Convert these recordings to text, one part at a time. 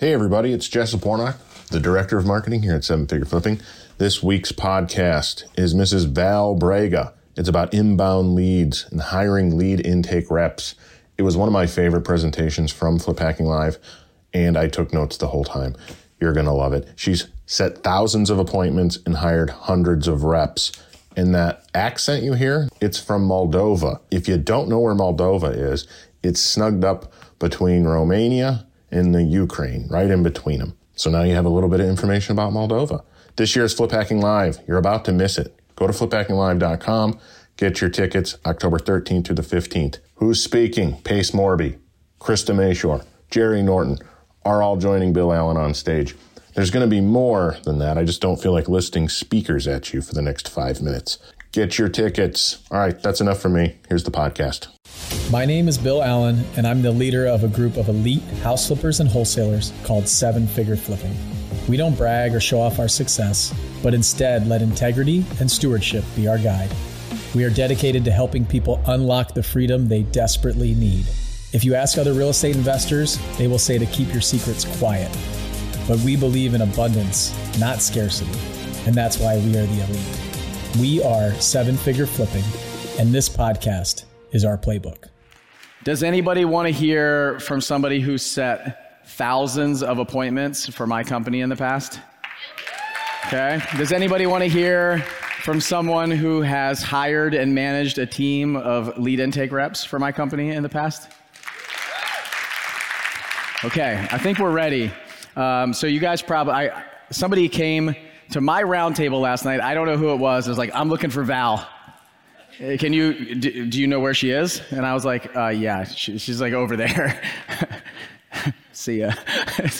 Hey, everybody, it's Jessa Pornock, the Director of Marketing here at Seven Figure Flipping. This week's podcast is Mrs. Val Braga. It's about inbound leads and hiring lead intake reps. It was one of my favorite presentations from Flip Hacking Live, and I took notes the whole time. You're going to love it. She's set thousands of appointments and hired hundreds of reps. And that accent you hear, it's from Moldova. If you don't know where Moldova is, it's snugged up between Romania in the Ukraine, right in between them. So now you have a little bit of information about Moldova. This year's Flip Hacking Live, you're about to miss it. Go to fliphackinglive.com, get your tickets October 13th to the 15th. Who's speaking? Pace Morby, Krista Mashore, Jerry Norton are all joining Bill Allen on stage. There's going to be more than that. I just don't feel like listing speakers at you for the next five minutes. Get your tickets. All right, that's enough for me. Here's the podcast. My name is Bill Allen, and I'm the leader of a group of elite house flippers and wholesalers called Seven Figure Flipping. We don't brag or show off our success, but instead let integrity and stewardship be our guide. We are dedicated to helping people unlock the freedom they desperately need. If you ask other real estate investors, they will say to keep your secrets quiet. But we believe in abundance, not scarcity, and that's why we are the elite. We are Seven Figure Flipping, and this podcast is our playbook. Does anybody want to hear from somebody who set thousands of appointments for my company in the past? Okay. Does anybody want to hear from someone who has hired and managed a team of lead intake reps for my company in the past? Okay, I think we're ready. Um, so you guys probably, I, somebody came to my roundtable last night. I don't know who it was. It was like, I'm looking for Val. Can you, do, do you know where she is? And I was like, uh, yeah, she, she's like over there. See ya.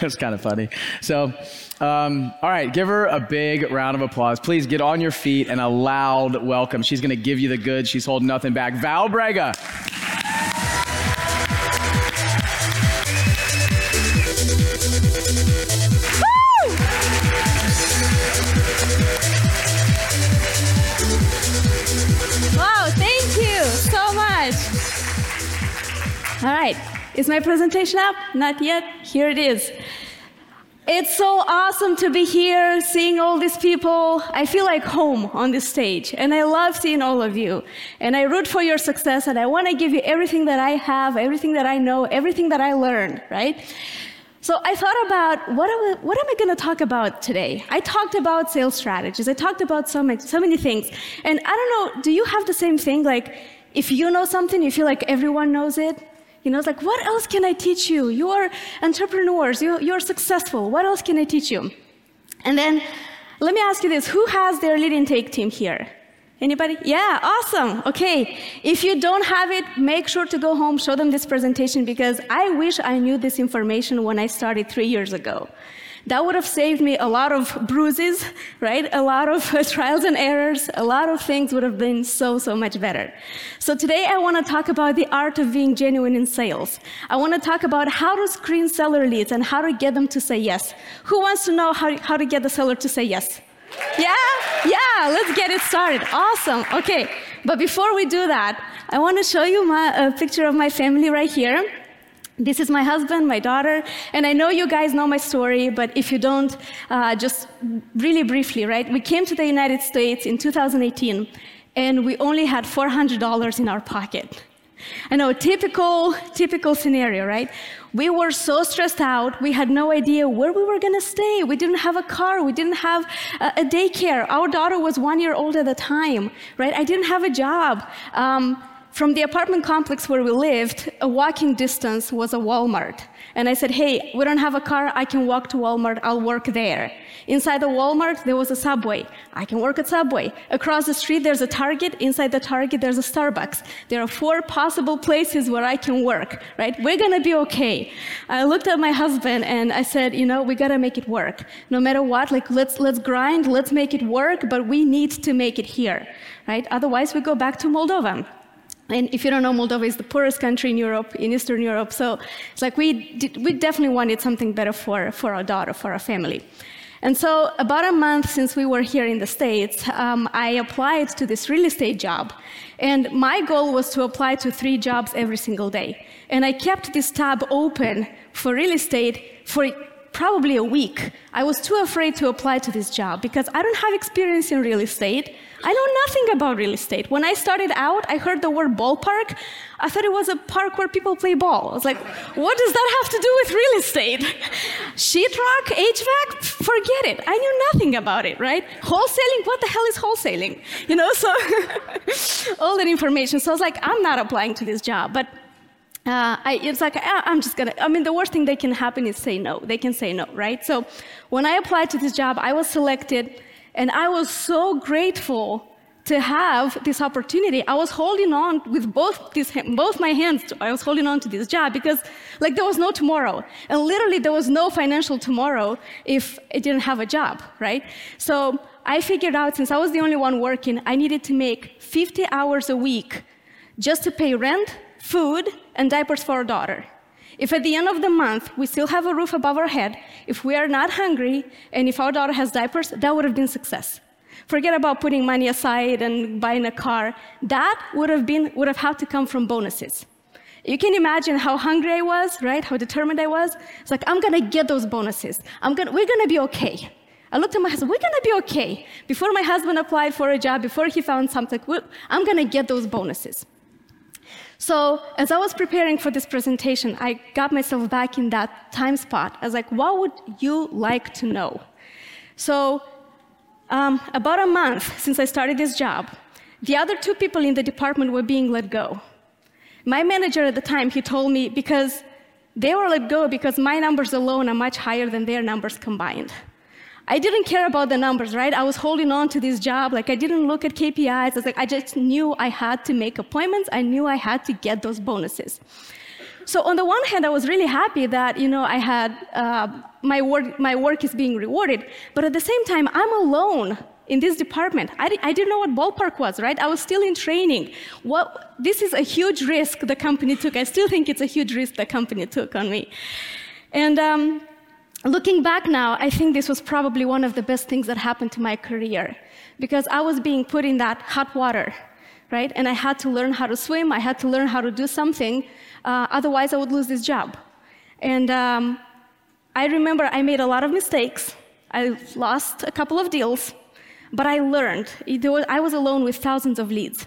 It's kind of funny. So, um, all right, give her a big round of applause. Please get on your feet and a loud welcome. She's going to give you the goods. She's holding nothing back. Val Braga. All right, is my presentation up? Not yet? Here it is. It's so awesome to be here, seeing all these people. I feel like home on this stage, and I love seeing all of you. And I root for your success, and I want to give you everything that I have, everything that I know, everything that I learned, right? So I thought about what, am I, what am I going to talk about today? I talked about sales strategies. I talked about so, so many things. And I don't know, do you have the same thing? Like, if you know something, you feel like everyone knows it? You know, it's like, what else can I teach you? You are entrepreneurs, you, you're successful. What else can I teach you? And then let me ask you this who has their lead intake team here? Anybody? Yeah, awesome. Okay. If you don't have it, make sure to go home, show them this presentation because I wish I knew this information when I started three years ago. That would have saved me a lot of bruises, right? A lot of uh, trials and errors. A lot of things would have been so, so much better. So today I want to talk about the art of being genuine in sales. I want to talk about how to screen seller leads and how to get them to say yes. Who wants to know how, how to get the seller to say yes? Yeah? Yeah, let's get it started. Awesome. Okay. But before we do that, I want to show you my, a picture of my family right here. This is my husband, my daughter, and I know you guys know my story, but if you don't, uh, just really briefly, right? We came to the United States in 2018, and we only had $400 in our pocket. I know, typical, typical scenario, right? We were so stressed out, we had no idea where we were gonna stay. We didn't have a car, we didn't have a, a daycare. Our daughter was one year old at the time, right? I didn't have a job. Um, from the apartment complex where we lived, a walking distance was a Walmart. And I said, hey, we don't have a car, I can walk to Walmart, I'll work there. Inside the Walmart, there was a Subway. I can work at Subway. Across the street, there's a Target. Inside the Target, there's a Starbucks. There are four possible places where I can work, right? We're gonna be okay. I looked at my husband and I said, you know, we gotta make it work. No matter what, like, let's, let's grind, let's make it work, but we need to make it here, right? Otherwise, we go back to Moldova. And if you don't know, Moldova is the poorest country in Europe, in Eastern Europe. So it's like we, did, we definitely wanted something better for, for our daughter, for our family. And so, about a month since we were here in the States, um, I applied to this real estate job. And my goal was to apply to three jobs every single day. And I kept this tab open for real estate for probably a week. I was too afraid to apply to this job because I don't have experience in real estate. I know nothing about real estate. When I started out, I heard the word ballpark. I thought it was a park where people play ball. I was like, what does that have to do with real estate? Sheetrock, HVAC, forget it. I knew nothing about it, right? Wholesaling, what the hell is wholesaling? You know, so all that information. So I was like, I'm not applying to this job. But uh, I, it's like, ah, I'm just gonna, I mean, the worst thing that can happen is say no. They can say no, right? So when I applied to this job, I was selected, and I was so grateful to have this opportunity. I was holding on with both, these, both my hands, I was holding on to this job because, like, there was no tomorrow. And literally, there was no financial tomorrow if I didn't have a job, right? So I figured out, since I was the only one working, I needed to make 50 hours a week just to pay rent, food, and diapers for our daughter. If at the end of the month we still have a roof above our head, if we are not hungry, and if our daughter has diapers, that would have been success. Forget about putting money aside and buying a car. That would have been would have had to come from bonuses. You can imagine how hungry I was, right? How determined I was. It's like I'm gonna get those bonuses. I'm gonna, we're gonna be okay. I looked at my husband. We're gonna be okay. Before my husband applied for a job, before he found something, I'm gonna get those bonuses. So as I was preparing for this presentation, I got myself back in that time spot. I was like, what would you like to know? So um, about a month since I started this job, the other two people in the department were being let go. My manager at the time, he told me because they were let go because my numbers alone are much higher than their numbers combined. I didn't care about the numbers, right? I was holding on to this job. Like I didn't look at KPIs. I was like, I just knew I had to make appointments. I knew I had to get those bonuses. So on the one hand, I was really happy that you know I had uh, my work. My work is being rewarded. But at the same time, I'm alone in this department. I, di- I didn't know what ballpark was, right? I was still in training. What, this is a huge risk the company took. I still think it's a huge risk the company took on me. And um, looking back now, I think this was probably one of the best things that happened to my career because I was being put in that hot water, right? And I had to learn how to swim, I had to learn how to do something, uh, otherwise, I would lose this job. And um, I remember I made a lot of mistakes. I lost a couple of deals, but I learned. I was alone with thousands of leads,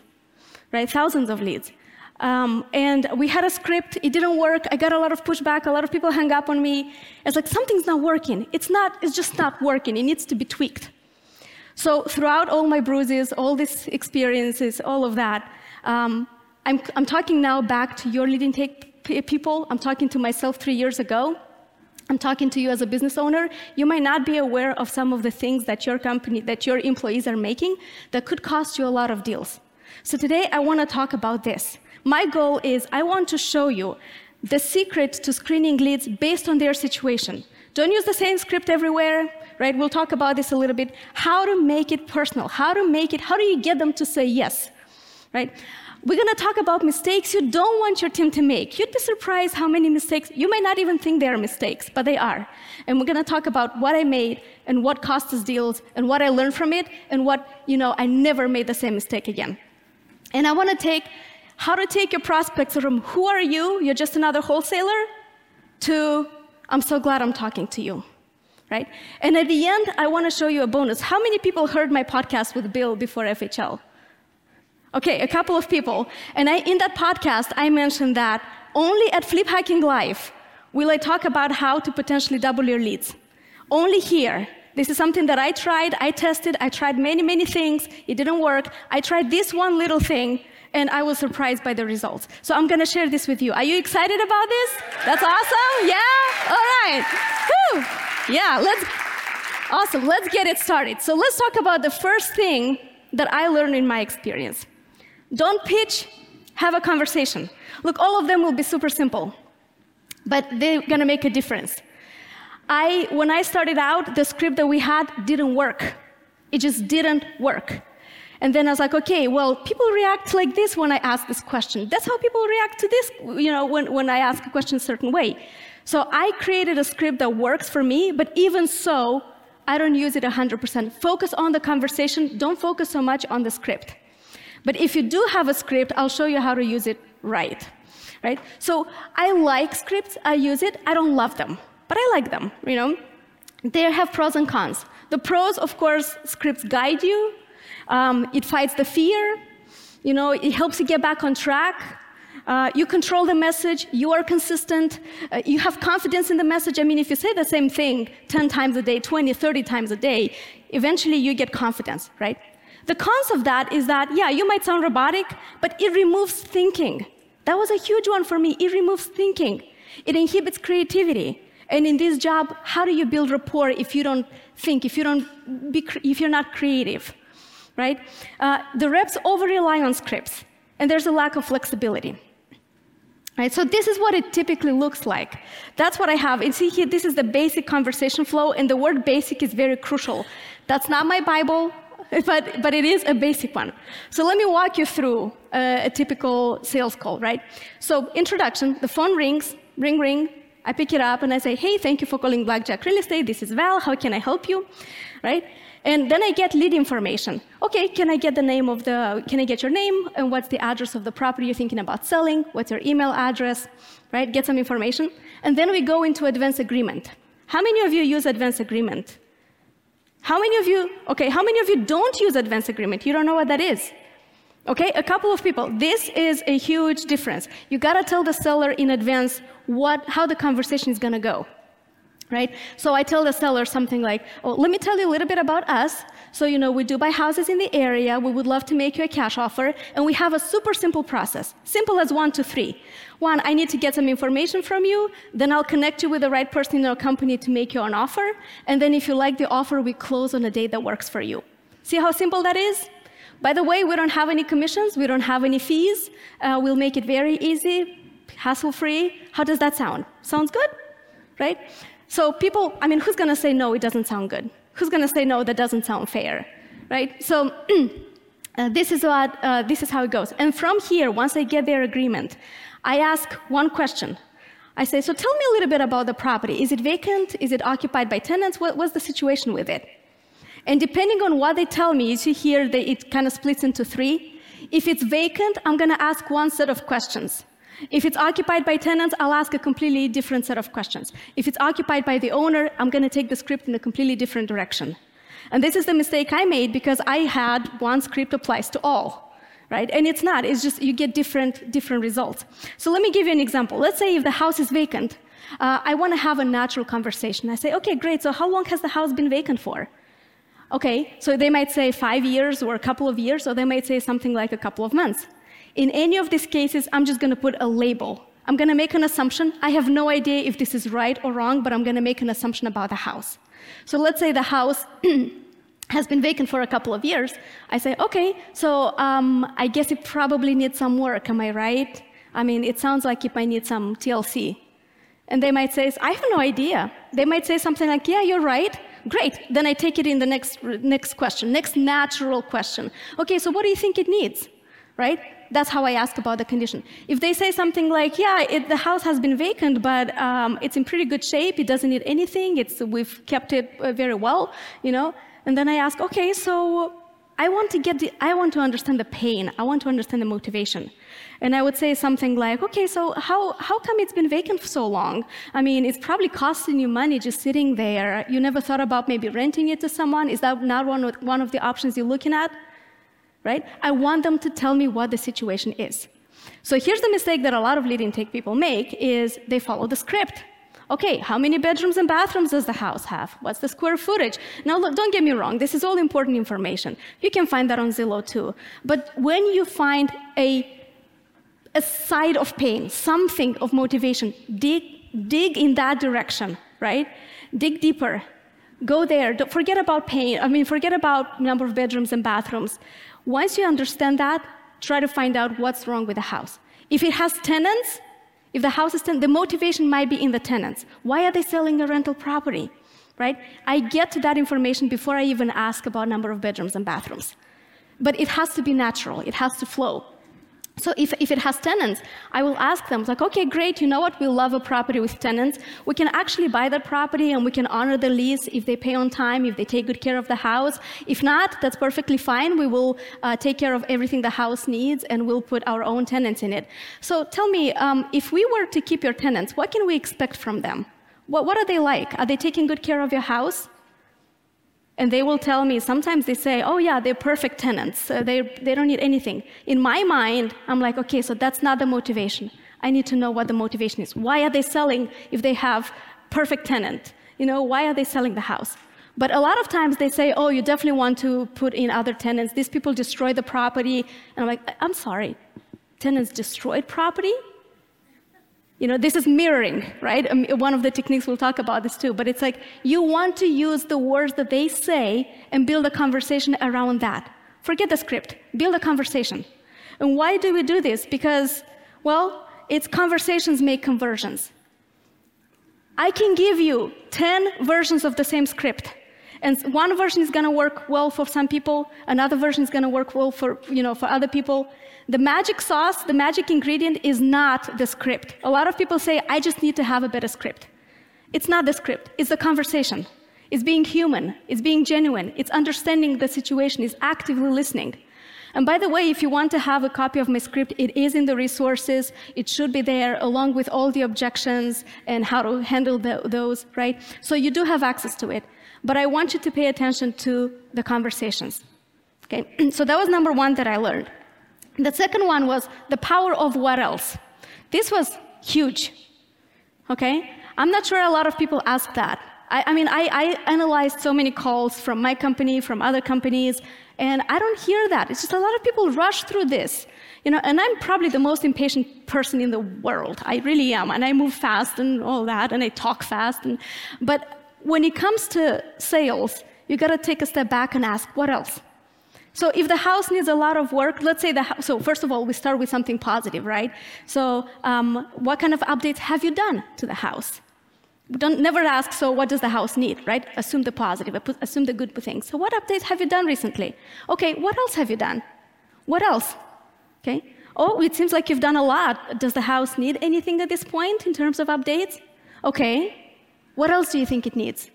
right? Thousands of leads. Um, and we had a script, it didn't work. I got a lot of pushback, a lot of people hung up on me. It's like something's not working. It's not, it's just not working. It needs to be tweaked. So throughout all my bruises, all these experiences, all of that, um, I'm, I'm talking now back to your leading people. I'm talking to myself three years ago. I'm talking to you as a business owner. You might not be aware of some of the things that your company, that your employees are making that could cost you a lot of deals. So today I want to talk about this. My goal is I want to show you the secret to screening leads based on their situation. Don't use the same script everywhere, right? We'll talk about this a little bit. How to make it personal, how to make it, how do you get them to say yes, right? We're to talk about mistakes you don't want your team to make. You'd be surprised how many mistakes, you may not even think they are mistakes, but they are. And we're to talk about what I made and what cost us deals and what I learned from it and what, you know, I never made the same mistake again. And I want to take how to take your prospects from who are you, you're just another wholesaler, to I'm so glad I'm talking to you. Right? And at the end, I want to show you a bonus. How many people heard my podcast with Bill before FHL? Okay, a couple of people. And I, in that podcast, I mentioned that only at Flip Hacking Live will I talk about how to potentially double your leads. Only here. This is something that I tried, I tested, I tried many, many things. It didn't work. I tried this one little thing, and I was surprised by the results. So I'm to share this with you. Are you excited about this? That's awesome? Yeah? All right. Yeah, let's Awesome. Let's get it started. So let's talk about the first thing that I learned in my experience. Don't pitch, have a conversation. Look, all of them will be super simple, but they're to make a difference. I when I started out, the script that we had didn't work. It just didn't work. And then I was like, okay, well, people react like this when I ask this question. That's how people react to this, you know, when, when I ask a question a certain way. So I created a script that works for me, but even so, I don't use it 100%. Focus on the conversation, don't focus so much on the script. But if you do have a script, I'll show you how to use it right. Right? So I like scripts, I use it, I don't love them, but I like them, you know? They have pros and cons. The pros, of course, scripts guide you, um, it fights the fear, you know, it helps you get back on track. Uh, you control the message, you are consistent, uh, you have confidence in the message. I mean, if you say the same thing 10 times a day, 20, 30 times a day, eventually you get confidence, right? The cons of that is that, yeah, you might sound robotic, but it removes thinking. That was a huge one for me. It removes thinking, it inhibits creativity. And in this job, how do you build rapport if you don't think, if, you don't be, if you're not creative? Right? Uh, the reps over rely on scripts, and there's a lack of flexibility. Right, so this is what it typically looks like. That's what I have. And see here, this is the basic conversation flow, and the word basic is very crucial. That's not my Bible, but, but it is a basic one. So let me walk you through a, a typical sales call, right? So introduction, the phone rings, ring, ring. I pick it up and I say, hey, thank you for calling Blackjack Real Estate. This is Val. How can I help you? Right? And then I get lead information. Okay, can I get the name of the, can I get your name and what's the address of the property you're thinking about selling? What's your email address? Right, get some information. And then we go into advance agreement. How many of you use advance agreement? How many of you, okay, how many of you don't use advance agreement? You don't know what that is. Okay, a couple of people. This is a huge difference. You gotta tell the seller in advance what, how the conversation is gonna go right? So I tell the seller something like, oh, let me tell you a little bit about us. So, you know, we do buy houses in the area. We would love to make you a cash offer. And we have a super simple process. Simple as one, two, three. One, I need to get some information from you. Then I'll connect you with the right person in our company to make you an offer. And then if you like the offer, we close on a date that works for you. See how simple that is? By the way, we don't have any commissions. We don't have any fees. Uh, we'll make it very easy, hassle free. How does that sound? Sounds good? Right? So people, I mean, who's going to say no, it doesn't sound good? Who's going to say no, that doesn't sound fair? Right? So uh, this, is what, uh, this is how it goes. And from here, once I get their agreement, I ask one question. I say, so tell me a little bit about the property. Is it vacant? Is it occupied by tenants? What, what's the situation with it? And depending on what they tell me, you see here, it kind of splits into three. If it's vacant, I'm going to ask one set of questions. If it's occupied by tenants, I'll ask a completely different set of questions. If it's occupied by the owner, I'm going to take the script in a completely different direction. And this is the mistake I made because I had one script applies to all, right? And it's not. It's just you get different different results. So let me give you an example. Let's say if the house is vacant, uh, I want to have a natural conversation. I say, okay, great. So how long has the house been vacant for? Okay, so they might say five years or a couple of years, or they might say something like a couple of months. In any of these cases, I'm just going to put a label. I'm going to make an assumption. I have no idea if this is right or wrong, but I'm going to make an assumption about the house. So let's say the house has been vacant for a couple of years. I say, okay, so um, I guess it probably needs some work. Am I right? I mean, it sounds like it might need some TLC. And they might say, I have no idea. They might say something like, yeah, you're right. Great. Then I take it in the next, next question, next natural question. Okay, so what do you think it needs? Right? that's how I ask about the condition. If they say something like, yeah, it, the house has been vacant, but um, it's in pretty good shape, it doesn't need anything, it's, we've kept it uh, very well, you know, and then I ask, okay, so I want to get the, I want to understand the pain, I want to understand the motivation. And I would say something like, okay, so how, how come it's been vacant for so long? I mean, it's probably costing you money just sitting there. You never thought about maybe renting it to someone? Is that not one of, one of the options you're looking at? right? I want them to tell me what the situation is. So here's the mistake that a lot of lead intake people make is they follow the script. Okay, how many bedrooms and bathrooms does the house have? What's the square footage? Now, look, don't get me wrong, this is all important information. You can find that on Zillow too. But when you find a, a side of pain, something of motivation, dig, dig in that direction, right? Dig deeper. Go there. Don't forget about pain. I mean, forget about number of bedrooms and bathrooms. Once you understand that, try to find out what's wrong with the house. If it has tenants, if the house is tenant, the motivation might be in the tenants. Why are they selling a rental property? Right? I get to that information before I even ask about number of bedrooms and bathrooms. But it has to be natural. It has to flow. So if, if it has tenants, I will ask them, like, okay, great, you know what? We love a property with tenants. We can actually buy that property and we can honor the lease if they pay on time, if they take good care of the house. If not, that's perfectly fine. We will uh, take care of everything the house needs and we'll put our own tenants in it. So tell me, um, if we were to keep your tenants, what can we expect from them? What, what are they like? Are they taking good care of your house? And they will tell me, sometimes they say, oh, yeah, they're perfect tenants. Uh, they, they don't need anything. In my mind, I'm like, okay, so that's not the motivation. I need to know what the motivation is. Why are they selling if they have perfect tenant? You know, why are they selling the house? But a lot of times they say, oh, you definitely want to put in other tenants. These people destroy the property. And I'm like, I'm sorry, tenants destroyed property? You know, this is mirroring, right? Um, one of the techniques we'll talk about this too, but it's like you want to use the words that they say and build a conversation around that. Forget the script, build a conversation. And why do we do this? Because, well, it's conversations make conversions. I can give you 10 versions of the same script. And one version is going to work well for some people, another version is going to work well for, you know, for other people. The magic sauce, the magic ingredient is not the script. A lot of people say, I just need to have a better script. It's not the script, it's the conversation. It's being human, it's being genuine, it's understanding the situation, it's actively listening. And by the way, if you want to have a copy of my script, it is in the resources. It should be there along with all the objections and how to handle the, those, right? So you do have access to it. But I want you to pay attention to the conversations. Okay, so that was number one that I learned. The second one was the power of what else. This was huge. Okay, I'm not sure a lot of people ask that. I, I mean, I, I analyzed so many calls from my company, from other companies, and I don't hear that. It's just a lot of people rush through this. You know, and I'm probably the most impatient person in the world. I really am, and I move fast and all that, and I talk fast. And, but when it comes to sales, you got to take a step back and ask, what else? So if the house needs a lot of work, let's say the house, so first of all, we start with something positive, right? So um, what kind of updates have you done to the house? Don't never ask, so what does the house need, right? Assume the positive, assume the good things. So what updates have you done recently? Okay, what else have you done? What else? Okay. Oh, it seems like you've done a lot. Does the house need anything at this point in terms of updates? Okay. What else do you think it needs?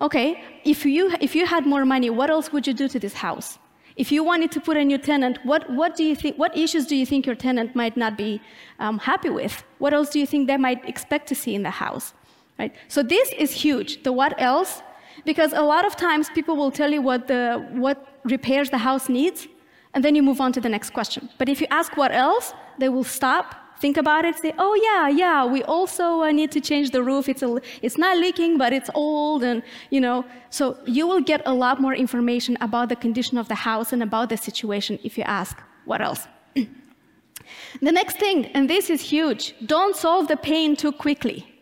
Okay, if you, if you had more money, what else would you do to this house? If you wanted to put a new tenant, what, what, do you think, what issues do you think your tenant might not be um, happy with? What else do you think they might expect to see in the house? Right? So this is huge. The what else? Because a lot of times people will tell you what, the, what repairs the house needs, and then you move on to the next question. But if you ask what else, they will stop think about it, say, oh yeah, yeah, we also uh, need to change the roof. It's, a, it's not leaking, but it's old, and you know. So you will get a lot more information about the condition of the house and about the situation if you ask, what else? the next thing, and this is huge, don't solve the pain too quickly.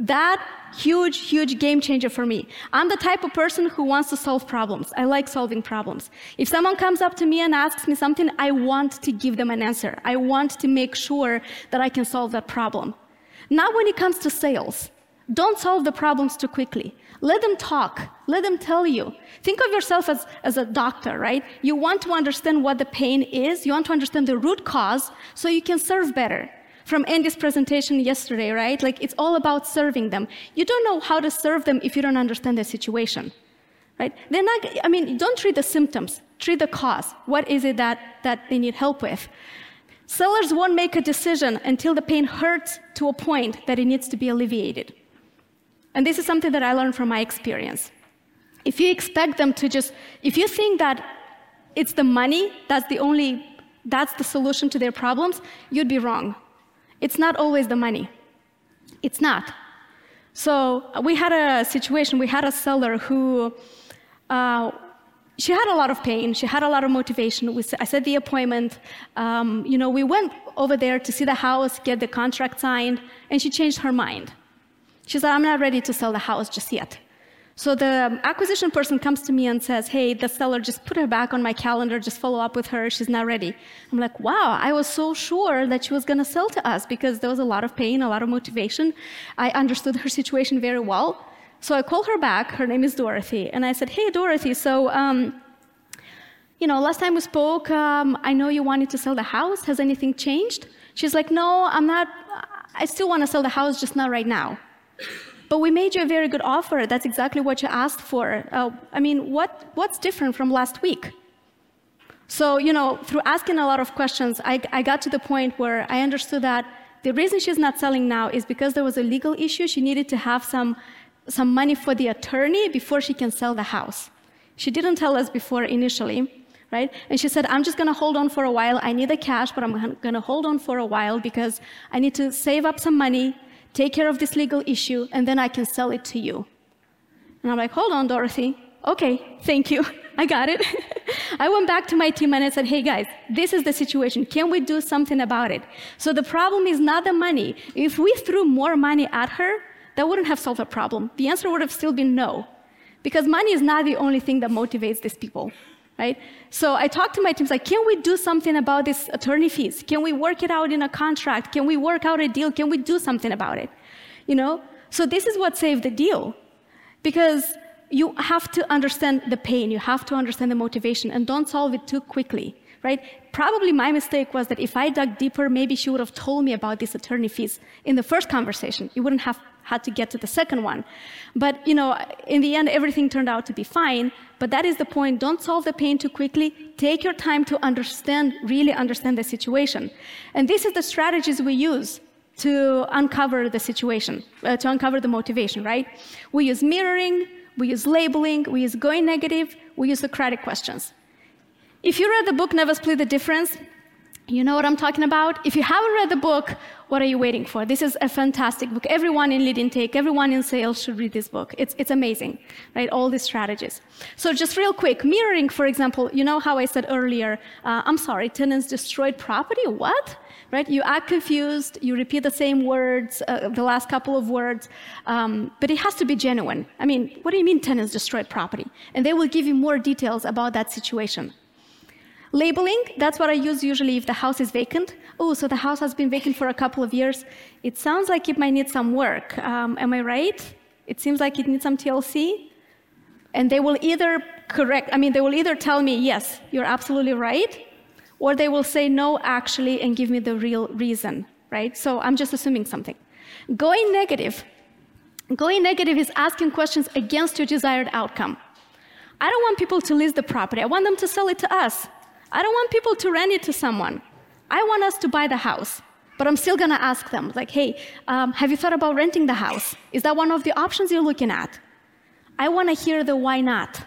That huge, huge game changer for me. I'm the type of person who wants to solve problems. I like solving problems. If someone comes up to me and asks me something, I want to give them an answer. I want to make sure that I can solve that problem. Not when it comes to sales. Don't solve the problems too quickly. Let them talk. Let them tell you. Think of yourself as, as a doctor, right? You want to understand what the pain is. You want to understand the root cause so you can serve better from Andy's presentation yesterday, right? Like it's all about serving them. You don't know how to serve them if you don't understand the situation, right? They're not, I mean, don't treat the symptoms, treat the cause. What is it that, that they need help with? Sellers won't make a decision until the pain hurts to a point that it needs to be alleviated. And this is something that I learned from my experience. If you expect them to just, if you think that it's the money that's the only, that's the solution to their problems, you'd be wrong. It's not always the money. It's not. So we had a situation, we had a seller who, uh, she had a lot of pain, she had a lot of motivation. We, I set the appointment. Um, you know, we went over there to see the house, get the contract signed, and she changed her mind. She said, I'm not ready to sell the house just yet. So the acquisition person comes to me and says, Hey, the seller, just put her back on my calendar, just follow up with her, she's not ready. I'm like, Wow, I was so sure that she was going to sell to us because there was a lot of pain, a lot of motivation. I understood her situation very well. So I called her back, her name is Dorothy, and I said, Hey, Dorothy, so, um, you know, last time we spoke, um, I know you wanted to sell the house. Has anything changed? She's like, no, I'm not, I still want to sell the house, just not right now. But we made you a very good offer. That's exactly what you asked for. Uh, I mean, what, what's different from last week? So, you know, through asking a lot of questions, I, I got to the point where I understood that the reason she's not selling now is because there was a legal issue. She needed to have some, some money for the attorney before she can sell the house. She didn't tell us before initially right? And she said, I'm just going to hold on for a while. I need the cash, but I'm going to hold on for a while because I need to save up some money, take care of this legal issue, and then I can sell it to you. And I'm like, hold on, Dorothy. Okay, thank you. I got it. I went back to my team and I said, hey guys, this is the situation. Can we do something about it? So the problem is not the money. If we threw more money at her, that wouldn't have solved the problem. The answer would have still been no. Because money is not the only thing that motivates these people right? So I talked to my teams like, can we do something about this attorney fees? Can we work it out in a contract? Can we work out a deal? Can we do something about it? You know? So this is what saved the deal. Because you have to understand the pain, you have to understand the motivation, and don't solve it too quickly, right? Probably my mistake was that if I dug deeper, maybe she would have told me about these attorney fees in the first conversation. You wouldn't have had to get to the second one. But, you know, in the end, everything turned out to be fine. But that is the point. Don't solve the pain too quickly. Take your time to understand, really understand the situation. And this is the strategies we use to uncover the situation, uh, to uncover the motivation, right? We use mirroring, we use labeling, we use going negative, we use Socratic questions. If you read the book Never Split the Difference, you know what I'm talking about? If you haven't read the book, what are you waiting for? This is a fantastic book. Everyone in lead intake, everyone in sales should read this book. It's, it's amazing, right? All these strategies. So just real quick, mirroring, for example, you know how I said earlier, uh, I'm sorry, tenants destroyed property? What? Right? You act confused, you repeat the same words, uh, the last couple of words, um, but it has to be genuine. I mean, what do you mean tenants destroyed property? And they will give you more details about that situation. Labeling, that's what I use usually if the house is vacant. Oh, so the house has been vacant for a couple of years. It sounds like it might need some work. Um, am I right? It seems like it needs some TLC. And they will either correct, I mean, they will either tell me, yes, you're absolutely right, or they will say, no, actually, and give me the real reason, right? So I'm just assuming something. Going negative. Going negative is asking questions against your desired outcome. I don't want people to lease the property. I want them to sell it to us. I don't want people to rent it to someone. I want us to buy the house. But I'm still gonna ask them, like, hey, um, have you thought about renting the house? Is that one of the options you're looking at? I wanna hear the why not.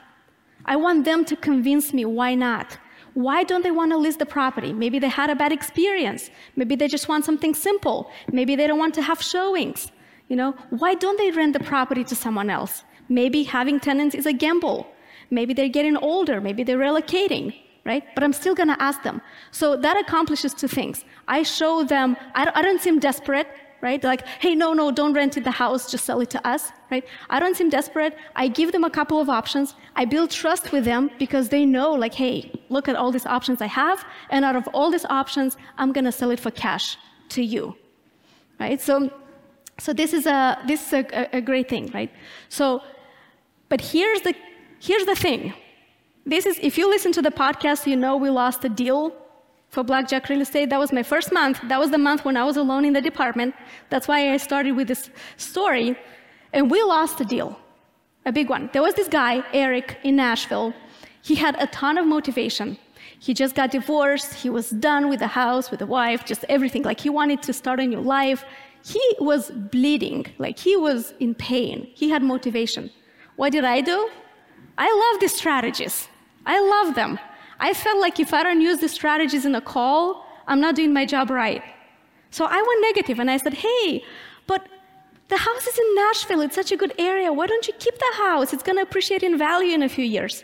I want them to convince me why not. Why don't they wanna list the property? Maybe they had a bad experience. Maybe they just want something simple. Maybe they don't want to have showings. You know, why don't they rent the property to someone else? Maybe having tenants is a gamble. Maybe they're getting older. Maybe they're relocating right? But I'm still going to ask them. So that accomplishes two things. I show them, I, I don't seem desperate, right? Like, hey, no, no, don't rent it the house, just sell it to us, right? I don't seem desperate. I give them a couple of options. I build trust with them because they know, like, hey, look at all these options I have, and out of all these options, I'm gonna sell it for cash to you, right? So, so this is a this is a, a great thing, right? So, but here's the here's the thing, this is, if you listen to the podcast, you know we lost a deal for Blackjack Real Estate. That was my first month. That was the month when I was alone in the department. That's why I started with this story. And we lost a deal, a big one. There was this guy, Eric, in Nashville. He had a ton of motivation. He just got divorced. He was done with the house, with the wife, just everything. Like he wanted to start a new life. He was bleeding, like he was in pain. He had motivation. What did I do? I love these strategies. I love them. I felt like if I don't use the strategies in a call, I'm not doing my job right. So I went negative and I said, hey, but the house is in Nashville. It's such a good area. Why don't you keep the house? It's going to appreciate in value in a few years.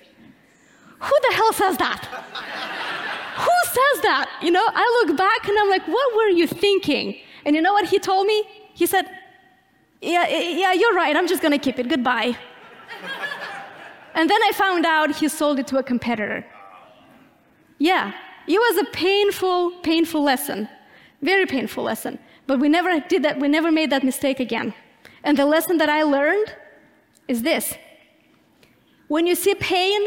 Who the hell says that? Who says that? You know, I look back and I'm like, what were you thinking? And you know what he told me? He said, yeah, yeah, you're right. I'm just going to keep it. Goodbye. And then I found out he sold it to a competitor. Yeah, it was a painful, painful lesson. Very painful lesson. But we never did that, we never made that mistake again. And the lesson that I learned is this when you see pain,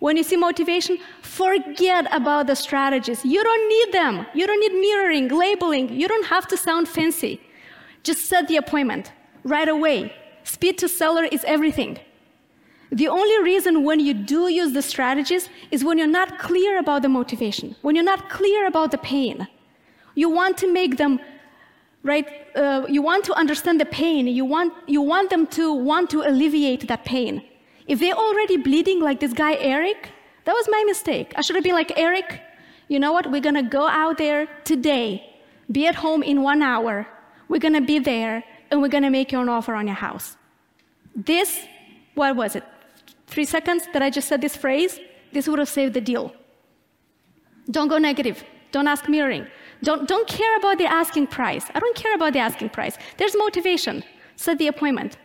when you see motivation, forget about the strategies. You don't need them. You don't need mirroring, labeling. You don't have to sound fancy. Just set the appointment right away. Speed to seller is everything. The only reason when you do use the strategies is when you're not clear about the motivation, when you're not clear about the pain. You want to make them, right? Uh, you want to understand the pain. You want, you want them to want to alleviate that pain. If they're already bleeding like this guy, Eric, that was my mistake. I should have been like, Eric, you know what? We're going to go out there today, be at home in one hour. We're going to be there, and we're going to make you an offer on your house. This, what was it? Three seconds that I just said this phrase, this would have saved the deal. Don't go negative. Don't ask mirroring. Don't, don't care about the asking price. I don't care about the asking price. There's motivation. Set the appointment.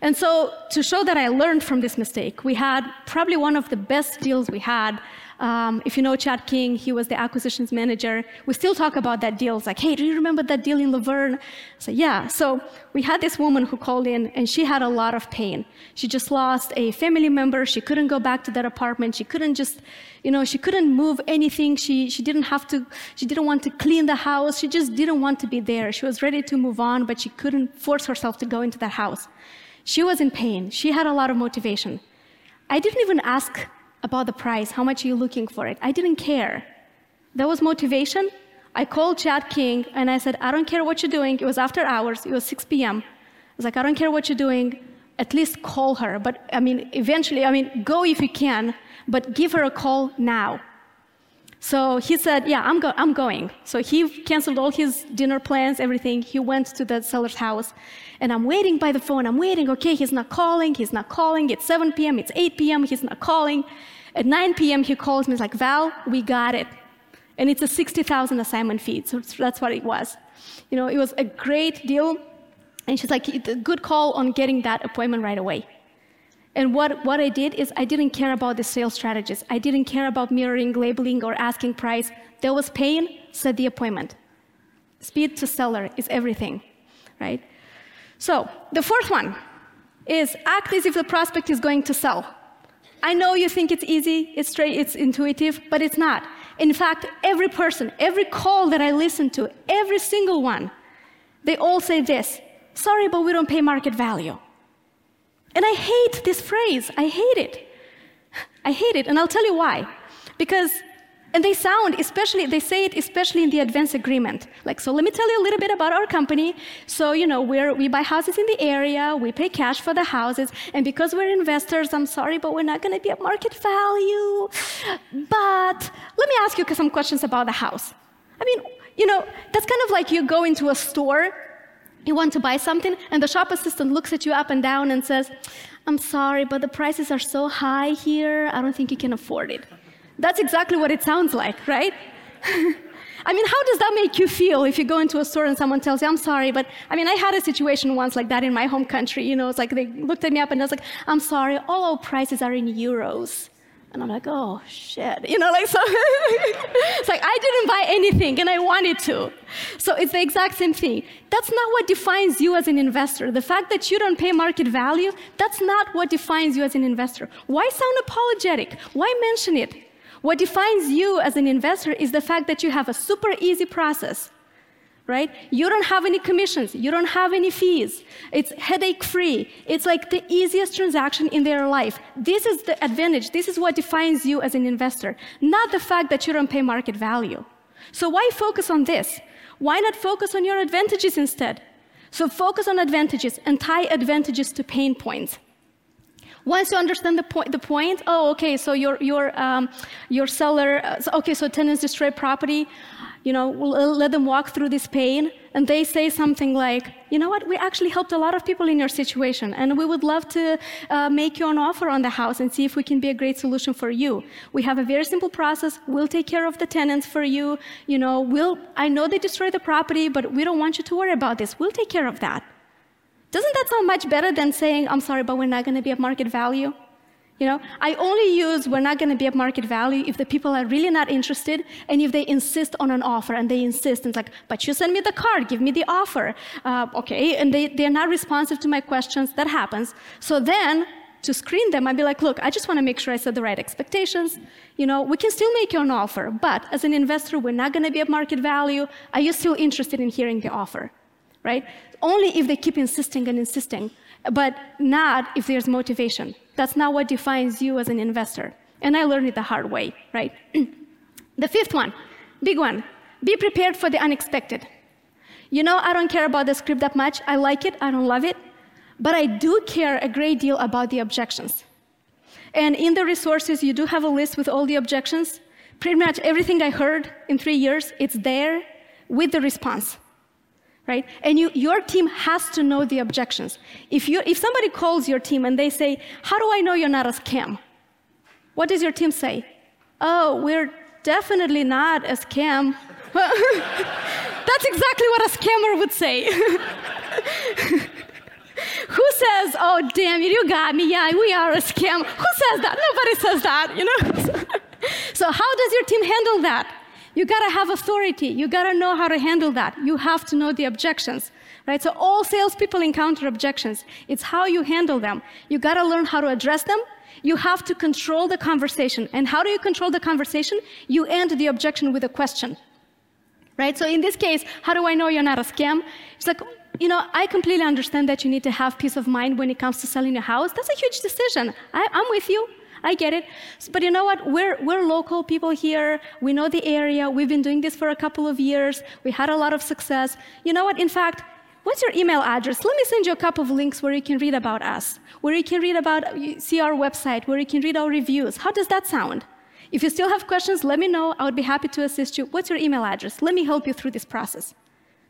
And so, to show that I learned from this mistake, we had probably one of the best deals we had. Um, if you know Chad King, he was the acquisitions manager. We still talk about that deal. It's like, hey, do you remember that deal in La Vergne? So, yeah. So, we had this woman who called in, and she had a lot of pain. She just lost a family member. She couldn't go back to that apartment. She couldn't just, you know, she couldn't move anything. She, she didn't have to, she didn't want to clean the house. She just didn't want to be there. She was ready to move on, but she couldn't force herself to go into that house. She was in pain. She had a lot of motivation. I didn't even ask about the price. How much are you looking for it? I didn't care. That was motivation. I called Chad King and I said, I don't care what you're doing. It was after hours. It was 6 p.m. I was like, I don't care what you're doing. At least call her. But I mean, eventually, I mean, go if you can, but give her a call now. So he said, Yeah, I'm, go- I'm going. So he canceled all his dinner plans, everything. He went to the seller's house. And I'm waiting by the phone. I'm waiting. Okay, he's not calling. He's not calling. It's 7 p.m. It's 8 p.m. He's not calling. At 9 p.m., he calls me. He's like, Val, we got it. And it's a 60,000 assignment fee. So that's what it was. You know, it was a great deal. And she's like, good call on getting that appointment right away. And what, what I did is I didn't care about the sales strategies. I didn't care about mirroring, labeling, or asking price. There was pain, set the appointment. Speed to seller is everything, right? So the fourth one is act as if the prospect is going to sell. I know you think it's easy, it's straight, it's intuitive, but it's not. In fact, every person, every call that I listen to, every single one, they all say this sorry, but we don't pay market value. And I hate this phrase. I hate it. I hate it. And I'll tell you why. Because, and they sound, especially, they say it especially in the advance agreement. Like, so let me tell you a little bit about our company. So, you know, we're, we buy houses in the area, we pay cash for the houses, and because we're investors, I'm sorry, but we're not going to be at market value. But let me ask you some questions about the house. I mean, you know, that's kind of like you go into a store you want to buy something, and the shop assistant looks at you up and down and says, I'm sorry, but the prices are so high here, I don't think you can afford it. That's exactly what it sounds like, right? I mean, how does that make you feel if you go into a store and someone tells you, I'm sorry, but I mean, I had a situation once like that in my home country. You know, it's like they looked at me up and I was like, I'm sorry, all our prices are in euros. And I'm like, oh shit, you know, like so. it's like I didn't buy anything and I wanted to. So it's the exact same thing. That's not what defines you as an investor. The fact that you don't pay market value, that's not what defines you as an investor. Why sound apologetic? Why mention it? What defines you as an investor is the fact that you have a super easy process right? You don't have any commissions, you don't have any fees. It's headache free. It's like the easiest transaction in their life. This is the advantage. This is what defines you as an investor, not the fact that you don't pay market value. So why focus on this? Why not focus on your advantages instead? So focus on advantages and tie advantages to pain points. Once you understand the point, the point oh, okay, so your, your, um, your seller, uh, okay, so tenants destroy property you know, let them walk through this pain, and they say something like, you know what, we actually helped a lot of people in your situation, and we would love to uh, make you an offer on the house and see if we can be a great solution for you. We have a very simple process. We'll take care of the tenants for you. You know, we'll, I know they destroy the property, but we don't want you to worry about this. We'll take care of that. Doesn't that sound much better than saying, I'm sorry, but we're not going to be at market value? You know, I only use we're not going to be at market value if the people are really not interested and if they insist on an offer and they insist and it's like, but you send me the card, give me the offer. Uh, okay, and they, they're not responsive to my questions. That happens. So then to screen them I'd be like, look, I just want to make sure I set the right expectations. You know, we can still make you an offer, but as an investor, we're not going to be at market value. Are you still interested in hearing the offer? Right? Only if they keep insisting and insisting, but not if there's motivation. That's not what defines you as an investor. And I learned it the hard way, right? the fifth one, big one, be prepared for the unexpected. You know, I don't care about the script that much. I like it, I don't love it. But I do care a great deal about the objections. And in the resources, you do have a list with all the objections. Pretty much everything I heard in three years, it's there with the response. Right? And you, your team has to know the objections. If, you, if somebody calls your team and they say, How do I know you're not a scam? What does your team say? Oh, we're definitely not a scam. That's exactly what a scammer would say. Who says, oh, damn it, you got me. Yeah, we are a scam. Who says that? Nobody says that, you know? so, how does your team handle that? You gotta have authority. You gotta know how to handle that. You have to know the objections, right? So, all salespeople encounter objections. It's how you handle them. You gotta learn how to address them. You have to control the conversation. And how do you control the conversation? You end the objection with a question right? So in this case, how do I know you're not a scam? It's like, you know, I completely understand that you need to have peace of mind when it comes to selling a house. That's a huge decision. I, am with you. I get it. But you know what? We're, we're local people here. We know the area. We've been doing this for a couple of years. We had a lot of success. You know what? In fact, what's your email address? Let me send you a couple of links where you can read about us, where you can read about, see our website, where you can read our reviews. How does that sound? If you still have questions, let me know. I would be happy to assist you. What's your email address? Let me help you through this process.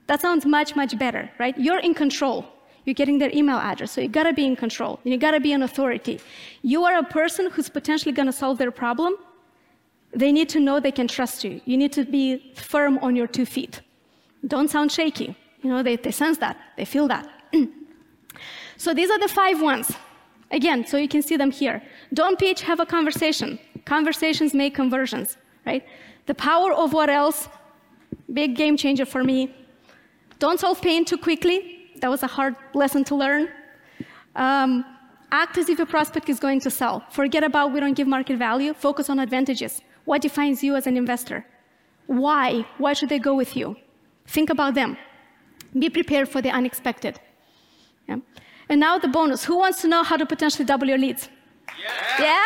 That sounds much, much better, right? You're in control. You're getting their email address, so you gotta be in control. You gotta be an authority. You are a person who's potentially gonna solve their problem. They need to know they can trust you. You need to be firm on your two feet. Don't sound shaky. You know, they, they sense that, they feel that. so these are the five ones. Again, so you can see them here. Don't pitch, have a conversation. Conversations make conversions, right? The power of what else? Big game changer for me. Don't solve pain too quickly. That was a hard lesson to learn. Um, act as if a prospect is going to sell. Forget about we don't give market value. Focus on advantages. What defines you as an investor? Why? Why should they go with you? Think about them. Be prepared for the unexpected. Yeah. And now the bonus. Who wants to know how to potentially double your leads? Yeah? yeah?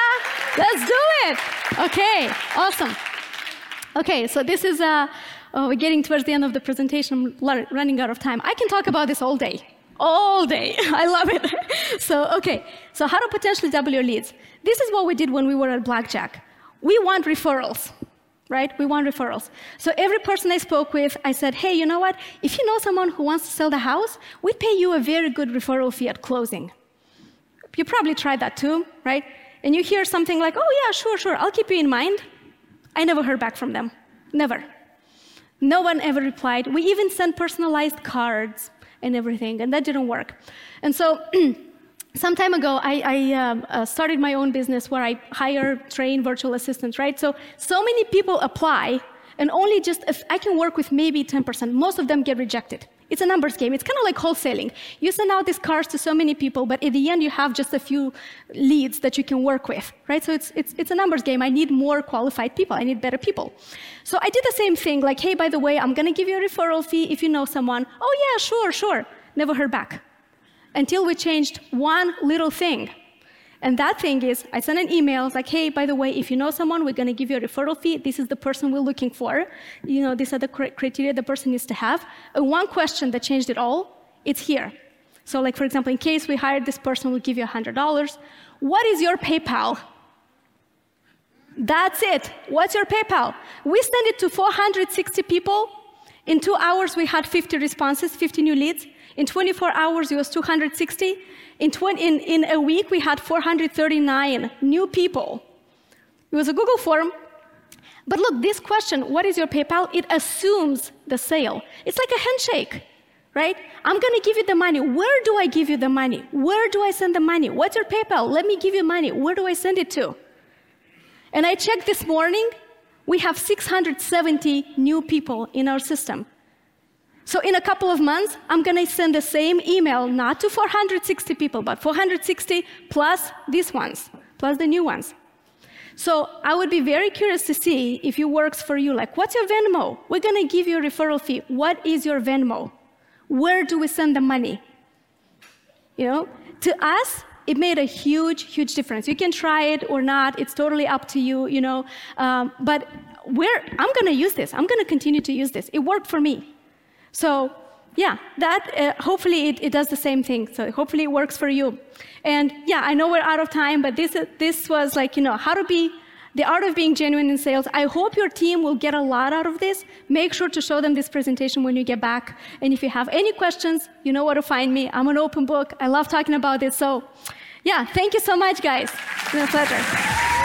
Let's do it. Okay, awesome. Okay, so this is, uh, oh, we're getting towards the end of the presentation. I'm running out of time. I can talk about this all day. All day. I love it. so, okay, so how to potentially double your leads. This is what we did when we were at Blackjack. We want referrals right? We want referrals. So every person I spoke with, I said, hey, you know what? If you know someone who wants to sell the house, we pay you a very good referral fee at closing. You probably tried that too, right? And you hear something like, oh, yeah, sure, sure, I'll keep you in mind. I never heard back from them. Never. No one ever replied. We even sent personalized cards and everything, and that didn't work. And so, some time ago, I, I um, uh, started my own business where I hire, train virtual assistants, right? So, so many people apply, and only just if I can work with maybe 10%. Most of them get rejected. It's a numbers game. It's kind of like wholesaling. You send out these cards to so many people, but at the end, you have just a few leads that you can work with, right? So it's, it's, it's a numbers game. I need more qualified people. I need better people. So I did the same thing, like, hey, by the way, I'm going to give you a referral fee if you know someone. Oh, yeah, sure, sure. Never heard back until we changed one little thing. And that thing is, I send an email like, hey, by the way, if you know someone, we're going to give you a referral fee. This is the person we're looking for. You know, these are the criteria the person needs to have. And one question that changed it all, it's here. So, like, for example, in case we hired this person, we'll give you $100. What is your PayPal? That's it. What's your PayPal? We sent it to 460 people. In two hours, we had 50 responses, 50 new leads. In 24 hours, it was 260. In, 20, in, in a week, we had 439 new people. It was a Google form. But look, this question, what is your PayPal? It assumes the sale. It's like a handshake, right? I'm going to give you the money. Where do I give you the money? Where do I send the money? What's your PayPal? Let me give you money. Where do I send it to? And I checked this morning, we have 670 new people in our system. So in a couple of months, I'm going to send the same email not to 460 people, but 460 plus these ones, plus the new ones. So I would be very curious to see if it works for you. Like, what's your Venmo? We're going to give you a referral fee. What is your Venmo? Where do we send the money? You know, to us, it made a huge, huge difference. You can try it or not. It's totally up to you, you know. Um, but we're, I'm going to use this. I'm going to continue to use this. It worked for me. So yeah, that uh, hopefully it, it, does the same thing. So hopefully it works for you. And yeah, I know we're out of time, but this this was like you know how to be the art of being genuine in sales. I hope your team will get a lot out of this. Make sure to show them this presentation when you get back. And if you have any questions, you know where to find me. I'm an open book. I love talking about this. So yeah, thank you so much, guys. It's been a pleasure.